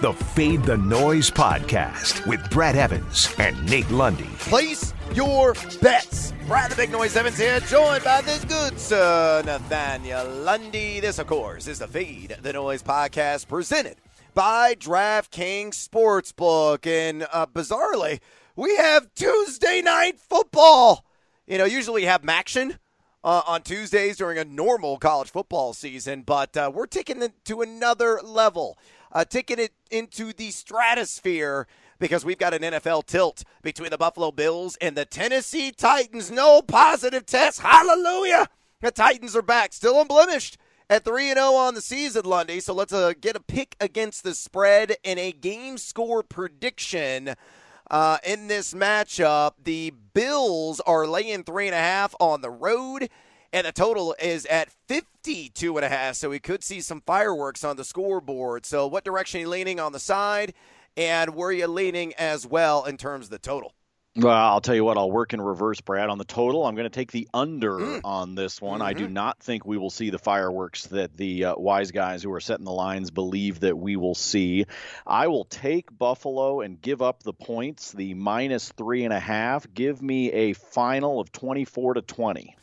the Fade the Noise podcast with Brad Evans and Nate Lundy. Place your bets. Brad the Big Noise Evans here, joined by this good sir, Nathaniel Lundy. This, of course, is the Fade the Noise podcast presented by DraftKings Sportsbook. And uh, bizarrely, we have Tuesday night football. You know, usually have MACtion uh, on Tuesdays during a normal college football season, but uh, we're taking it to another level, uh, taking it into the stratosphere because we've got an NFL tilt between the Buffalo Bills and the Tennessee Titans. No positive tests. Hallelujah. The Titans are back, still unblemished at 3 0 on the season, Lundy. So let's uh, get a pick against the spread and a game score prediction. Uh, in this matchup, the Bills are laying three and a half on the road, and the total is at 52 and a half. So we could see some fireworks on the scoreboard. So, what direction are you leaning on the side, and where are you leaning as well in terms of the total? Well, I'll tell you what, I'll work in reverse, Brad. On the total, I'm going to take the under Mm. on this one. Mm-hmm. I do not think we will see the fireworks that the uh, wise guys who are setting the lines believe that we will see. I will take Buffalo and give up the points, the minus three and a half. Give me a final of 24 to 20.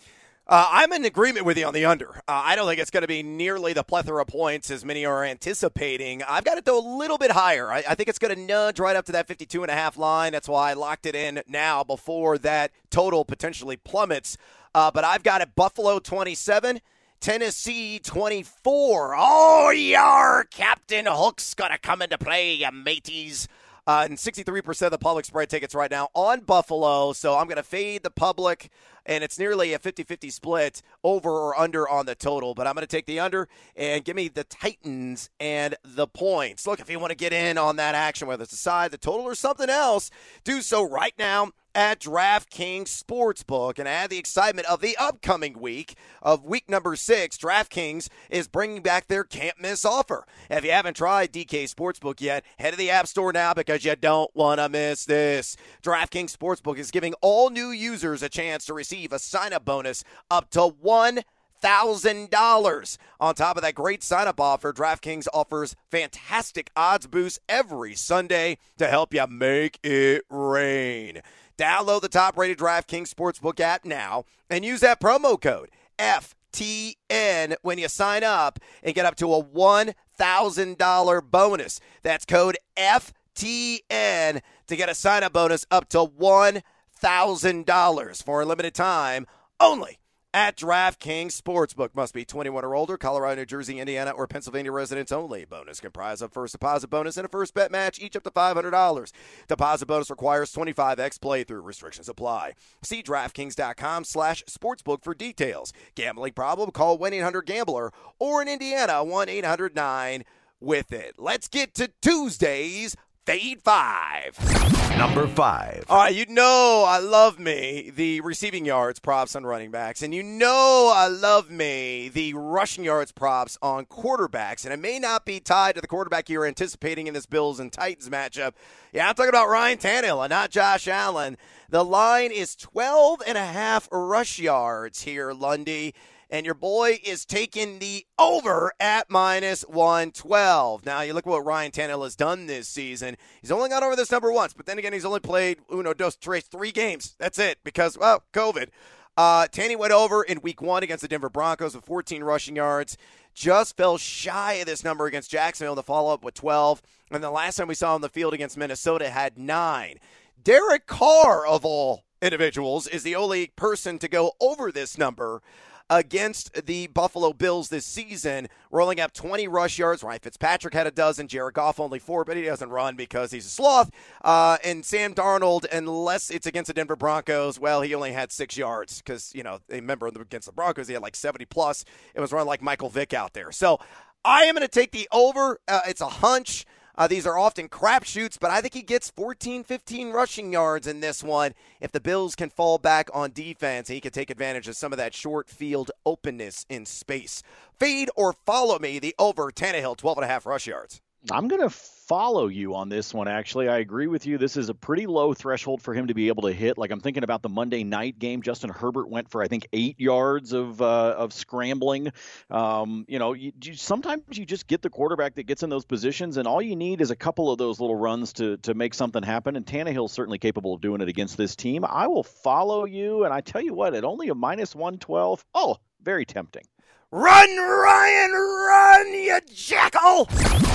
Uh, I'm in agreement with you on the under. Uh, I don't think it's going to be nearly the plethora of points as many are anticipating. I've got it though a little bit higher. I, I think it's going to nudge right up to that 52 and a half line. That's why I locked it in now before that total potentially plummets. Uh, but I've got it Buffalo 27. Tennessee 24. Oh, your Captain Hook's going to come into play, you mateys. Uh, and 63% of the public spread tickets right now on Buffalo. So I'm going to fade the public, and it's nearly a 50 50 split over or under on the total. But I'm going to take the under and give me the Titans and the points. Look, if you want to get in on that action, whether it's the side, the total, or something else, do so right now at DraftKings Sportsbook and add the excitement of the upcoming week of week number six. DraftKings is bringing back their can't miss offer. If you haven't tried DK Sportsbook yet, head to the App Store now because you don't want to miss this. DraftKings Sportsbook is giving all new users a chance to receive a sign up bonus up to one. $1,000. On top of that great sign up offer, DraftKings offers fantastic odds boosts every Sunday to help you make it rain. Download the top rated DraftKings Sportsbook app now and use that promo code FTN when you sign up and get up to a $1,000 bonus. That's code FTN to get a sign up bonus up to $1,000 for a limited time only at DraftKings Sportsbook. Must be 21 or older, Colorado, New Jersey, Indiana, or Pennsylvania residents only. Bonus comprised of first deposit bonus and a first bet match, each up to $500. Deposit bonus requires 25x playthrough. Restrictions apply. See DraftKings.com slash sportsbook for details. Gambling problem? Call 1-800-GAMBLER or in Indiana, 1-800-9 with it. Let's get to Tuesday's Fade 5. Number five. All right, you know I love me the receiving yards props on running backs, and you know I love me the rushing yards props on quarterbacks, and it may not be tied to the quarterback you're anticipating in this Bills and Titans matchup. Yeah, I'm talking about Ryan Tannehill and not Josh Allen. The line is 12 and a half rush yards here, Lundy and your boy is taking the over at minus 112. Now, you look at what Ryan Tannehill has done this season. He's only got over this number once, but then again, he's only played uno, dos, tres, three games. That's it because, well, COVID. Uh, Tanny went over in week one against the Denver Broncos with 14 rushing yards. Just fell shy of this number against Jacksonville in the follow up with 12. And the last time we saw him on the field against Minnesota had nine. Derek Carr, of all individuals, is the only person to go over this number against the Buffalo Bills this season, rolling up 20 rush yards. Ryan Fitzpatrick had a dozen, Jared Goff only four, but he doesn't run because he's a sloth. Uh, and Sam Darnold, unless it's against the Denver Broncos, well, he only had six yards because, you know, they remember against the Broncos, he had like 70 plus. It was run like Michael Vick out there. So I am going to take the over. Uh, it's a hunch. Uh, these are often crapshoots, but I think he gets 14, 15 rushing yards in this one. If the Bills can fall back on defense, and he can take advantage of some of that short field openness in space. Feed or follow me, the over Tannehill, 12 and a half rush yards. I'm going to follow you on this one, actually. I agree with you. This is a pretty low threshold for him to be able to hit. Like I'm thinking about the Monday night game. Justin Herbert went for, I think, eight yards of uh, of scrambling. Um, you know, you, you, sometimes you just get the quarterback that gets in those positions, and all you need is a couple of those little runs to, to make something happen. And Tannehill's certainly capable of doing it against this team. I will follow you, and I tell you what, at only a minus 112, oh, very tempting. Run, Ryan, run, you jackal!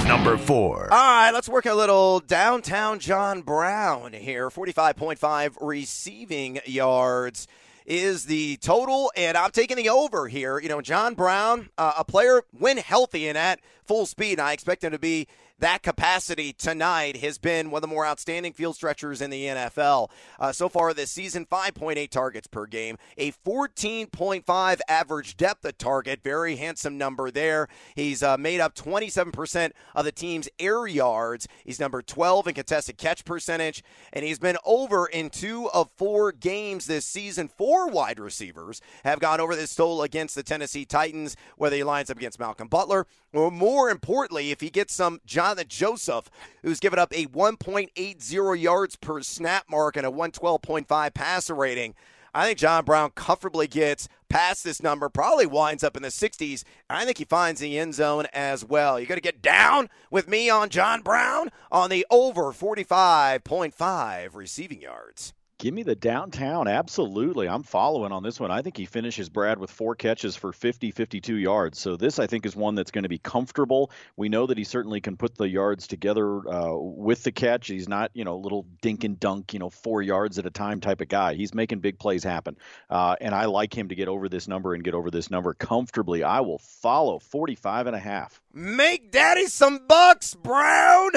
Number four. All right, let's work a little downtown John Brown here. 45.5 receiving yards is the total, and I'm taking the over here. You know, John Brown, uh, a player when healthy and at full speed, I expect him to be that capacity tonight has been one of the more outstanding field stretchers in the NFL. Uh, so far this season, 5.8 targets per game, a 14.5 average depth of target. Very handsome number there. He's uh, made up 27% of the team's air yards. He's number 12 in contested catch percentage, and he's been over in two of four games this season. Four wide receivers have gone over this total against the Tennessee Titans, whether he lines up against Malcolm Butler, or more importantly, if he gets some John Johnathan Joseph, who's given up a 1.80 yards per snap mark and a 112.5 passer rating. I think John Brown comfortably gets past this number, probably winds up in the 60s. I think he finds the end zone as well. You got to get down with me on John Brown on the over 45.5 receiving yards. Give me the downtown. Absolutely. I'm following on this one. I think he finishes Brad with four catches for 50, 52 yards. So this, I think, is one that's going to be comfortable. We know that he certainly can put the yards together uh, with the catch. He's not, you know, a little dink and dunk, you know, four yards at a time type of guy. He's making big plays happen. Uh, and I like him to get over this number and get over this number comfortably. I will follow 45 and a half. Make daddy some bucks, Brown.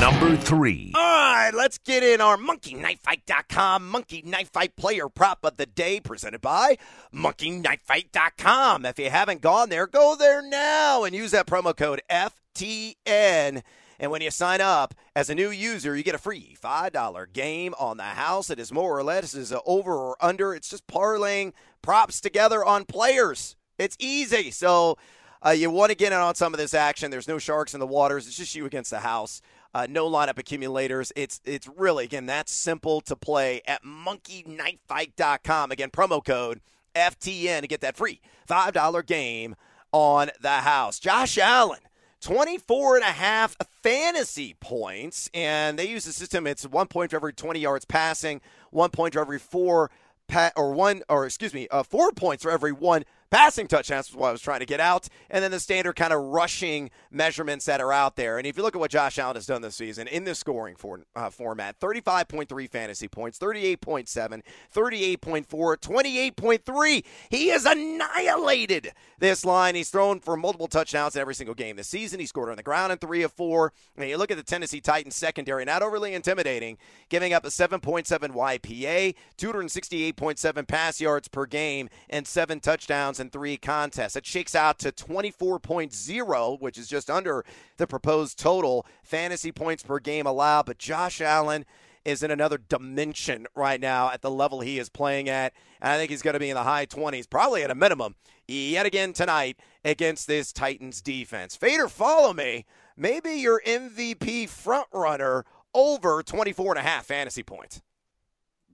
Number three. All right, let's get in our monkeyknifefight.com monkey knife fight player prop of the day presented by monkeyknifefight.com. If you haven't gone there, go there now and use that promo code FTN. And when you sign up as a new user, you get a free $5 game on the house. It is more or less is over or under. It's just parlaying props together on players. It's easy. So uh, you want to get in on some of this action. There's no sharks in the waters. It's just you against the house. Uh, no lineup accumulators. It's it's really again that's simple to play at monkeyknifefight.com. Again, promo code FTN to get that free five dollar game on the house. Josh Allen. 24 and a half fantasy points, and they use the system. It's one point for every 20 yards passing, one point for every four, pa- or one, or excuse me, uh, four points for every one passing touchdowns was what I was trying to get out, and then the standard kind of rushing measurements that are out there. And if you look at what Josh Allen has done this season in this scoring for, uh, format 35.3 fantasy points, 38.7, 38.4, 28.3. He has annihilated this line. He's thrown for multiple touchdowns in every single game this season. He scored on the ground in three of four. And you look at the Tennessee Titans secondary, not overly intimidating, giving up a 7.7 YPA, 268.7 pass yards per game, and seven touchdowns three contests. It shakes out to 24.0, which is just under the proposed total fantasy points per game allowed. But Josh Allen is in another dimension right now at the level he is playing at. And I think he's going to be in the high 20s, probably at a minimum, yet again tonight against this Titans defense. Fader, follow me. Maybe your MVP front runner over 24 and a half fantasy points.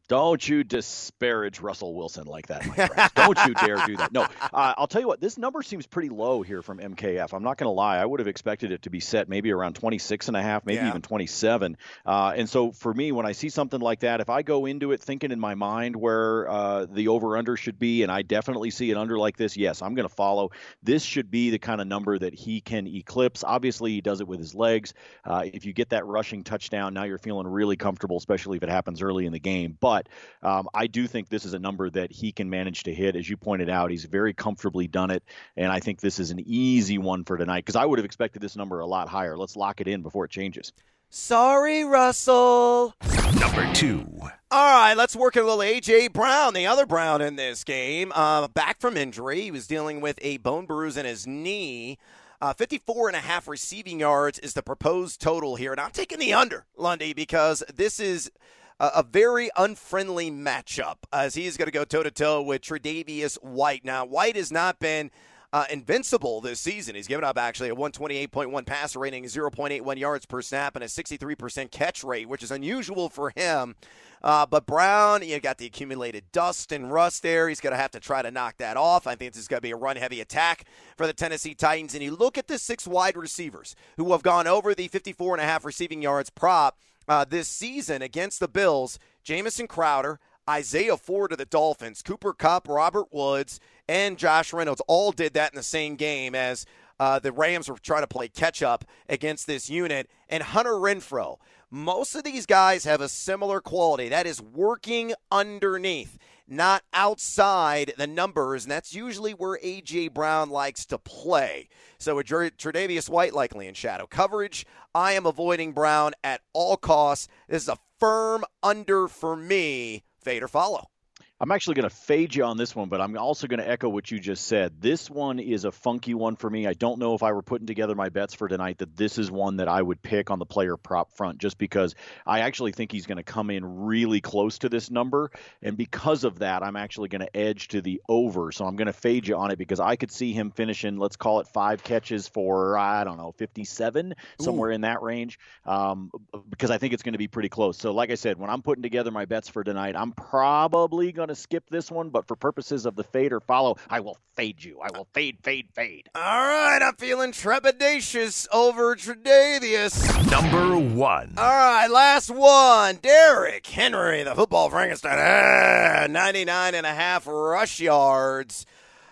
Don't you disparage Russell Wilson like that, my friend. Don't you dare do that. No, uh, I'll tell you what, this number seems pretty low here from MKF. I'm not going to lie. I would have expected it to be set maybe around 26 and a half, maybe yeah. even 27. Uh, and so for me, when I see something like that, if I go into it thinking in my mind where uh, the over under should be, and I definitely see an under like this, yes, I'm going to follow. This should be the kind of number that he can eclipse. Obviously, he does it with his legs. Uh, if you get that rushing touchdown, now you're feeling really comfortable, especially if it happens early in the game. But but um, I do think this is a number that he can manage to hit. As you pointed out, he's very comfortably done it. And I think this is an easy one for tonight because I would have expected this number a lot higher. Let's lock it in before it changes. Sorry, Russell. Number two. All right, let's work a little A.J. Brown, the other Brown in this game. Uh, back from injury. He was dealing with a bone bruise in his knee. Uh, 54 and a half receiving yards is the proposed total here. And I'm taking the under, Lundy, because this is a very unfriendly matchup as he's going to go toe to toe with Tre'Davious White. Now, White has not been uh, invincible this season. He's given up actually a 128.1 passer rating, 0.81 yards per snap, and a 63% catch rate, which is unusual for him. Uh, but Brown, you got the accumulated dust and rust there. He's going to have to try to knock that off. I think this is going to be a run heavy attack for the Tennessee Titans. And you look at the six wide receivers who have gone over the 54 and a half receiving yards prop uh, this season against the Bills Jamison Crowder, Isaiah Ford of the Dolphins, Cooper Kupp, Robert Woods, and Josh Reynolds all did that in the same game as uh, the Rams were trying to play catch up against this unit. And Hunter Renfrow. most of these guys have a similar quality that is working underneath, not outside the numbers. And that's usually where A.J. Brown likes to play. So with Tre'Davious White likely in shadow coverage, I am avoiding Brown at all costs. This is a firm under for me. Fade or follow. I'm actually going to fade you on this one, but I'm also going to echo what you just said. This one is a funky one for me. I don't know if I were putting together my bets for tonight that this is one that I would pick on the player prop front just because I actually think he's going to come in really close to this number. And because of that, I'm actually going to edge to the over. So I'm going to fade you on it because I could see him finishing, let's call it five catches for, I don't know, 57, somewhere in that range, um, because I think it's going to be pretty close. So, like I said, when I'm putting together my bets for tonight, I'm probably going going to skip this one, but for purposes of the fade or follow, I will fade you. I will fade, fade, fade. All right, I'm feeling trepidatious over Tre'Davious. Number one. All right, last one. Derrick Henry, the football Frankenstein. Ah, 99 and a half rush yards.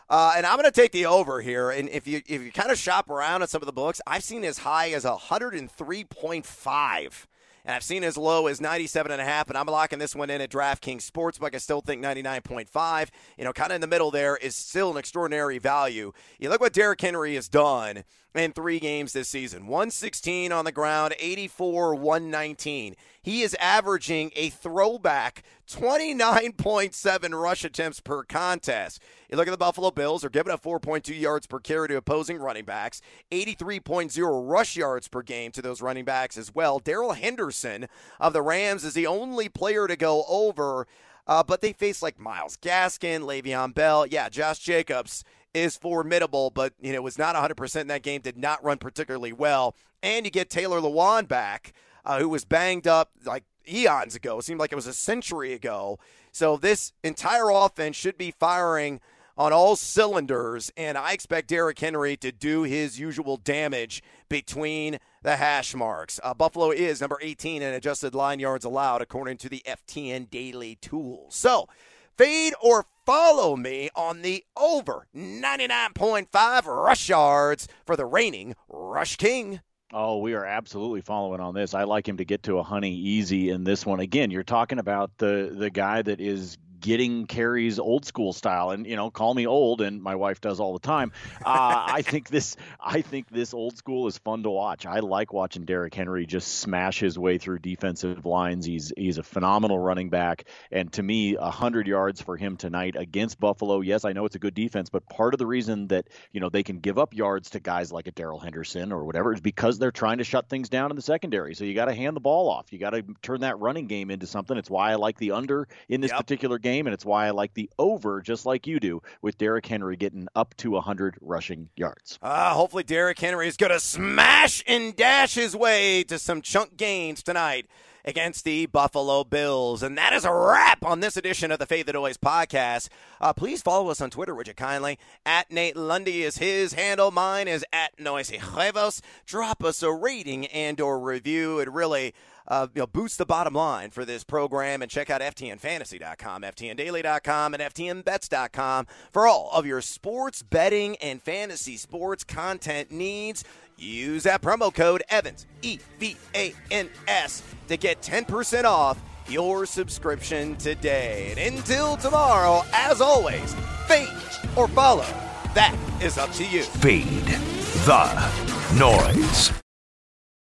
Uh, and I'm going to take the over here. And if you if you kind of shop around at some of the books, I've seen as high as 103.5 and I've seen as low as 97 and a half, and I'm locking this one in at DraftKings Sportsbook. I still think 99.5, you know, kind of in the middle there is still an extraordinary value. You look what Derrick Henry has done in three games this season 116 on the ground, 84, 119. He is averaging a throwback 29.7 rush attempts per contest. You look at the Buffalo Bills, they're giving up 4.2 yards per carry to opposing running backs, 83.0 rush yards per game to those running backs as well. Darrell Henderson of the Rams is the only player to go over. Uh, but they face like Myles Gaskin, Le'Veon Bell. Yeah, Josh Jacobs is formidable, but you know was not 100% in that game. Did not run particularly well. And you get Taylor Lewan back, uh, who was banged up like eons ago. It seemed like it was a century ago. So this entire offense should be firing on all cylinders, and I expect Derrick Henry to do his usual damage between the hash marks. Uh, Buffalo is number 18 in adjusted line yards allowed, according to the FTN Daily Tool. So, fade or follow me on the over 99.5 rush yards for the reigning Rush King. Oh, we are absolutely following on this. I like him to get to a honey easy in this one. Again, you're talking about the the guy that is getting carries old school style and you know call me old and my wife does all the time. Uh, i think this i think this old school is fun to watch. I like watching Derrick henry just smash his way through defensive lines. He's he's a phenomenal running back and to me 100 yards for him tonight against buffalo. Yes i know it's a good defense but part of the reason that you know they can give up yards to guys like a darrell henderson or whatever is because they're trying to shut things down in the secondary. So you got to hand the ball off. You got to turn that running game into something. It's why i like the under in this yep. particular game game, and it's why I like the over, just like you do, with Derrick Henry getting up to 100 rushing yards. Uh, hopefully, Derrick Henry is going to smash and dash his way to some chunk gains tonight against the Buffalo Bills. And that is a wrap on this edition of the Fade the Noise podcast. Uh, please follow us on Twitter, would you kindly? At Nate Lundy is his handle. Mine is at Noisy Huevos. Drop us a rating and or review. It really uh, you know, boost the bottom line for this program. And check out FTNFantasy.com, FTNDaily.com, and FTNBets.com for all of your sports betting and fantasy sports content needs. Use that promo code EVANS, E V A N S, to get 10% off your subscription today. And until tomorrow, as always, fade or follow. That is up to you. Fade the noise.